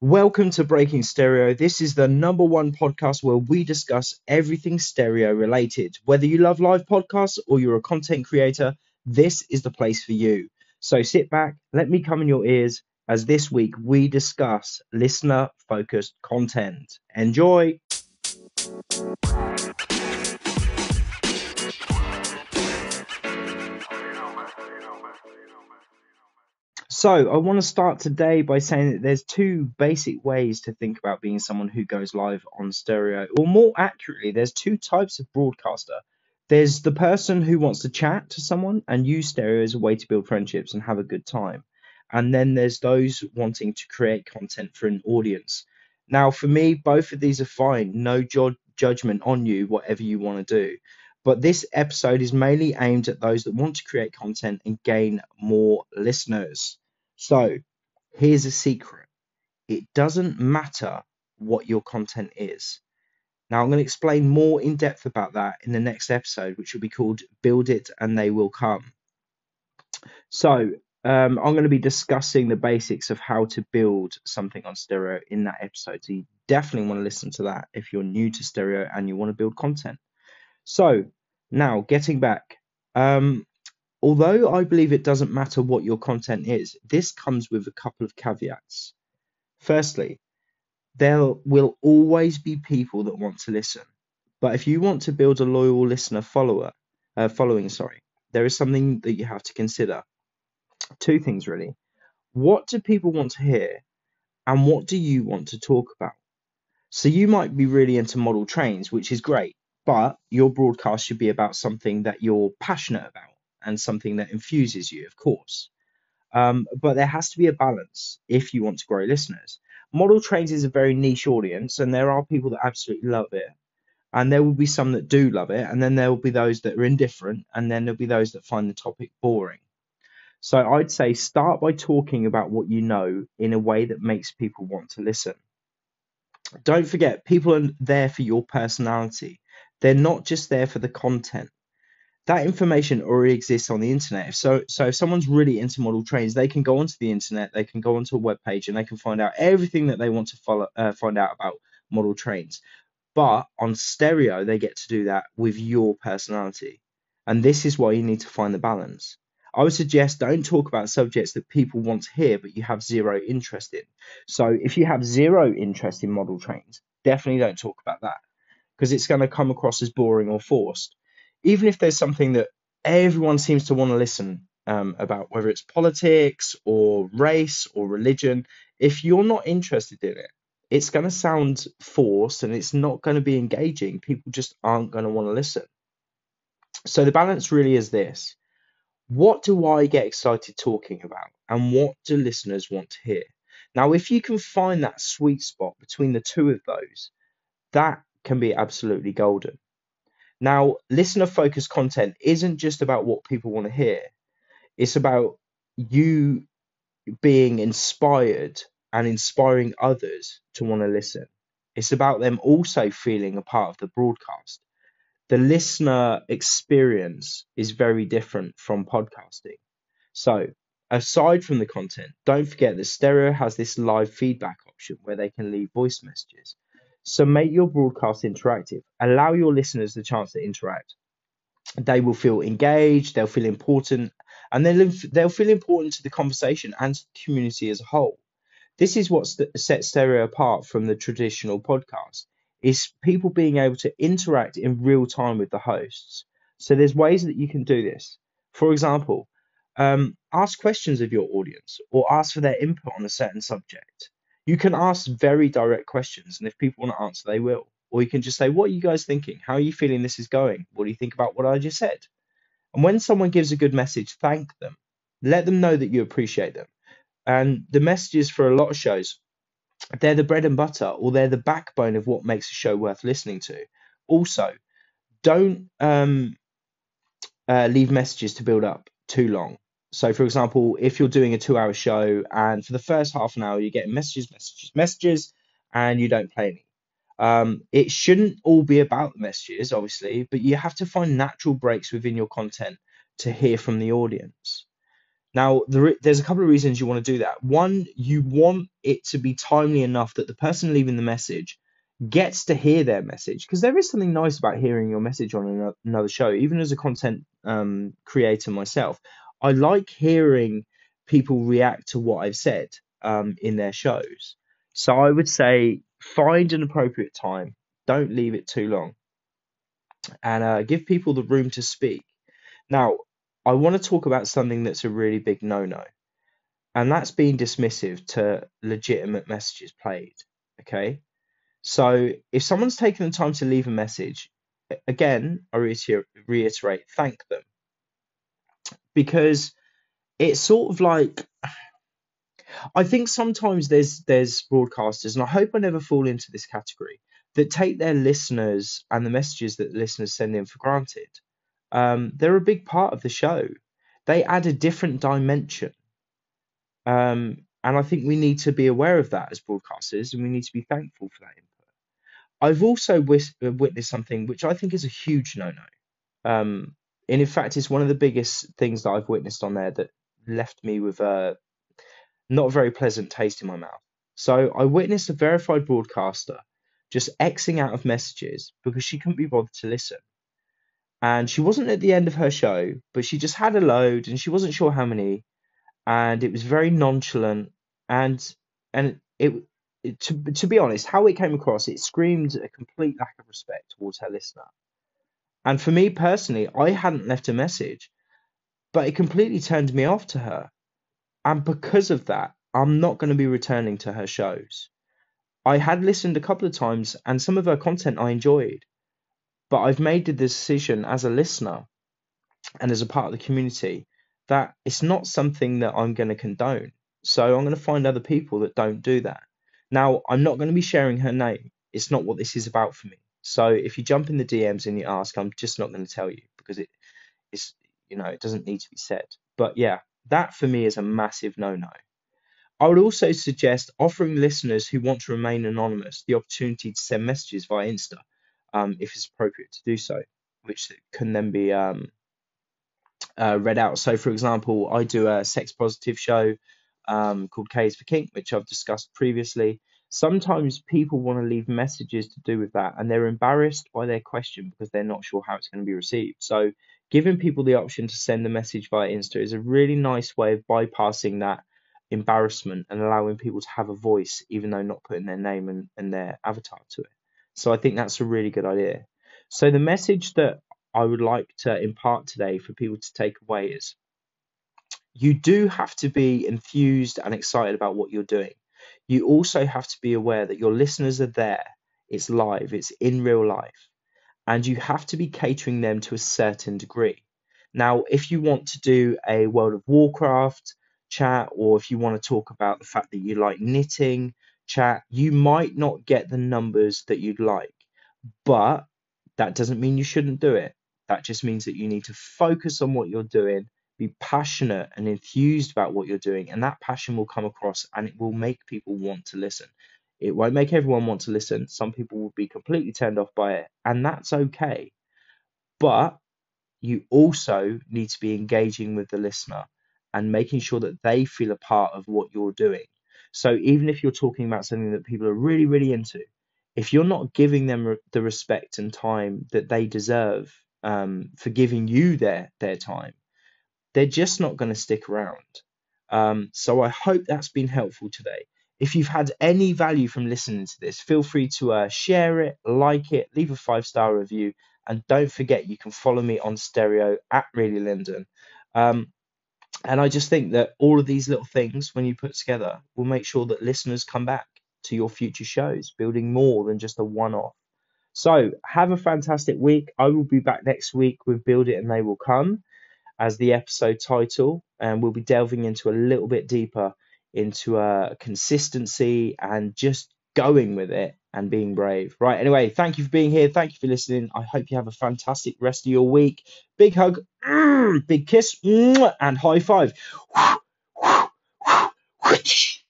Welcome to Breaking Stereo. This is the number one podcast where we discuss everything stereo related. Whether you love live podcasts or you're a content creator, this is the place for you. So sit back, let me come in your ears as this week we discuss listener focused content. Enjoy. So, I want to start today by saying that there's two basic ways to think about being someone who goes live on stereo, or more accurately, there's two types of broadcaster. There's the person who wants to chat to someone and use stereo as a way to build friendships and have a good time. And then there's those wanting to create content for an audience. Now, for me, both of these are fine. No ju- judgment on you, whatever you want to do. But this episode is mainly aimed at those that want to create content and gain more listeners. So here's a secret it doesn't matter what your content is. Now, I'm going to explain more in depth about that in the next episode, which will be called Build It and They Will Come. So, um, I'm going to be discussing the basics of how to build something on stereo in that episode. So, you definitely want to listen to that if you're new to stereo and you want to build content. So, now getting back, um, although I believe it doesn't matter what your content is, this comes with a couple of caveats. Firstly, there will always be people that want to listen, but if you want to build a loyal listener follower uh, following, sorry, there is something that you have to consider. Two things really. What do people want to hear, and what do you want to talk about? So you might be really into model trains, which is great, but your broadcast should be about something that you're passionate about and something that infuses you, of course. Um, but there has to be a balance if you want to grow listeners. Model trains is a very niche audience, and there are people that absolutely love it, and there will be some that do love it, and then there will be those that are indifferent, and then there'll be those that find the topic boring. So I'd say start by talking about what you know in a way that makes people want to listen. Don't forget, people are there for your personality. They're not just there for the content that information already exists on the internet. So, so if someone's really into model trains, they can go onto the internet, they can go onto a web page, and they can find out everything that they want to follow, uh, find out about model trains. But on stereo, they get to do that with your personality, and this is why you need to find the balance. I would suggest don't talk about subjects that people want to hear, but you have zero interest in. So, if you have zero interest in model trains, definitely don't talk about that because it's going to come across as boring or forced even if there's something that everyone seems to want to listen um, about, whether it's politics or race or religion, if you're not interested in it, it's going to sound forced and it's not going to be engaging. People just aren't going to want to listen. So the balance really is this what do I get excited talking about? And what do listeners want to hear? Now, if you can find that sweet spot between the two of those, that can be absolutely golden. Now, listener focused content isn't just about what people want to hear, it's about you being inspired and inspiring others to want to listen. It's about them also feeling a part of the broadcast. The listener experience is very different from podcasting. So, aside from the content, don't forget that Stereo has this live feedback option where they can leave voice messages. So make your broadcast interactive. Allow your listeners the chance to interact. They will feel engaged, they'll feel important, and they'll, they'll feel important to the conversation and to the community as a whole. This is what sets Stereo apart from the traditional podcast, is people being able to interact in real time with the hosts. So there's ways that you can do this. For example, um, ask questions of your audience or ask for their input on a certain subject you can ask very direct questions, and if people want to answer, they will. Or you can just say, What are you guys thinking? How are you feeling this is going? What do you think about what I just said? And when someone gives a good message, thank them. Let them know that you appreciate them. And the messages for a lot of shows, they're the bread and butter, or they're the backbone of what makes a show worth listening to. Also, don't um, uh, leave messages to build up too long. So, for example, if you're doing a two hour show and for the first half an hour you're getting messages, messages, messages, and you don't play any, Um, it shouldn't all be about messages, obviously, but you have to find natural breaks within your content to hear from the audience. Now, there, there's a couple of reasons you want to do that. One, you want it to be timely enough that the person leaving the message gets to hear their message because there is something nice about hearing your message on another show. Even as a content um, creator myself, I like hearing people react to what I've said um, in their shows. So I would say find an appropriate time. Don't leave it too long, and uh, give people the room to speak. Now, I want to talk about something that's a really big no-no, and that's being dismissive to legitimate messages played. Okay, so if someone's taken the time to leave a message, again, I reiterate, thank them. Because it's sort of like I think sometimes there's there's broadcasters, and I hope I never fall into this category, that take their listeners and the messages that the listeners send in for granted. Um, they're a big part of the show. They add a different dimension. Um, and I think we need to be aware of that as broadcasters, and we need to be thankful for that input. I've also wis- witnessed something which I think is a huge no-no. Um, and in fact, it's one of the biggest things that I've witnessed on there that left me with a not very pleasant taste in my mouth. So I witnessed a verified broadcaster just Xing out of messages because she couldn't be bothered to listen. And she wasn't at the end of her show, but she just had a load and she wasn't sure how many. And it was very nonchalant and and it to to be honest, how it came across, it screamed a complete lack of respect towards her listener. And for me personally, I hadn't left a message, but it completely turned me off to her. And because of that, I'm not going to be returning to her shows. I had listened a couple of times and some of her content I enjoyed, but I've made the decision as a listener and as a part of the community that it's not something that I'm going to condone. So I'm going to find other people that don't do that. Now, I'm not going to be sharing her name. It's not what this is about for me. So if you jump in the DMs and you ask, I'm just not going to tell you because it is, you know, it doesn't need to be said. But yeah, that for me is a massive no-no. I would also suggest offering listeners who want to remain anonymous the opportunity to send messages via Insta, um, if it's appropriate to do so, which can then be um, uh, read out. So, for example, I do a sex positive show um, called K is for Kink, which I've discussed previously. Sometimes people want to leave messages to do with that, and they're embarrassed by their question because they're not sure how it's going to be received. So, giving people the option to send a message via Insta is a really nice way of bypassing that embarrassment and allowing people to have a voice, even though not putting their name and, and their avatar to it. So, I think that's a really good idea. So, the message that I would like to impart today for people to take away is you do have to be enthused and excited about what you're doing. You also have to be aware that your listeners are there. It's live, it's in real life. And you have to be catering them to a certain degree. Now, if you want to do a World of Warcraft chat, or if you want to talk about the fact that you like knitting chat, you might not get the numbers that you'd like. But that doesn't mean you shouldn't do it. That just means that you need to focus on what you're doing be passionate and enthused about what you're doing, and that passion will come across and it will make people want to listen. It won't make everyone want to listen. Some people will be completely turned off by it, and that's okay. But you also need to be engaging with the listener and making sure that they feel a part of what you're doing. So even if you're talking about something that people are really, really into, if you're not giving them the respect and time that they deserve um, for giving you their their time, they're just not going to stick around. Um, so I hope that's been helpful today. If you've had any value from listening to this, feel free to uh, share it, like it, leave a five star review, and don't forget you can follow me on stereo at Really Linden. Um, and I just think that all of these little things, when you put together, will make sure that listeners come back to your future shows, building more than just a one off. So have a fantastic week. I will be back next week with Build It and They Will Come as the episode title, and we'll be delving into a little bit deeper into uh, consistency and just going with it and being brave. Right. Anyway, thank you for being here. Thank you for listening. I hope you have a fantastic rest of your week. Big hug, big kiss, and high five.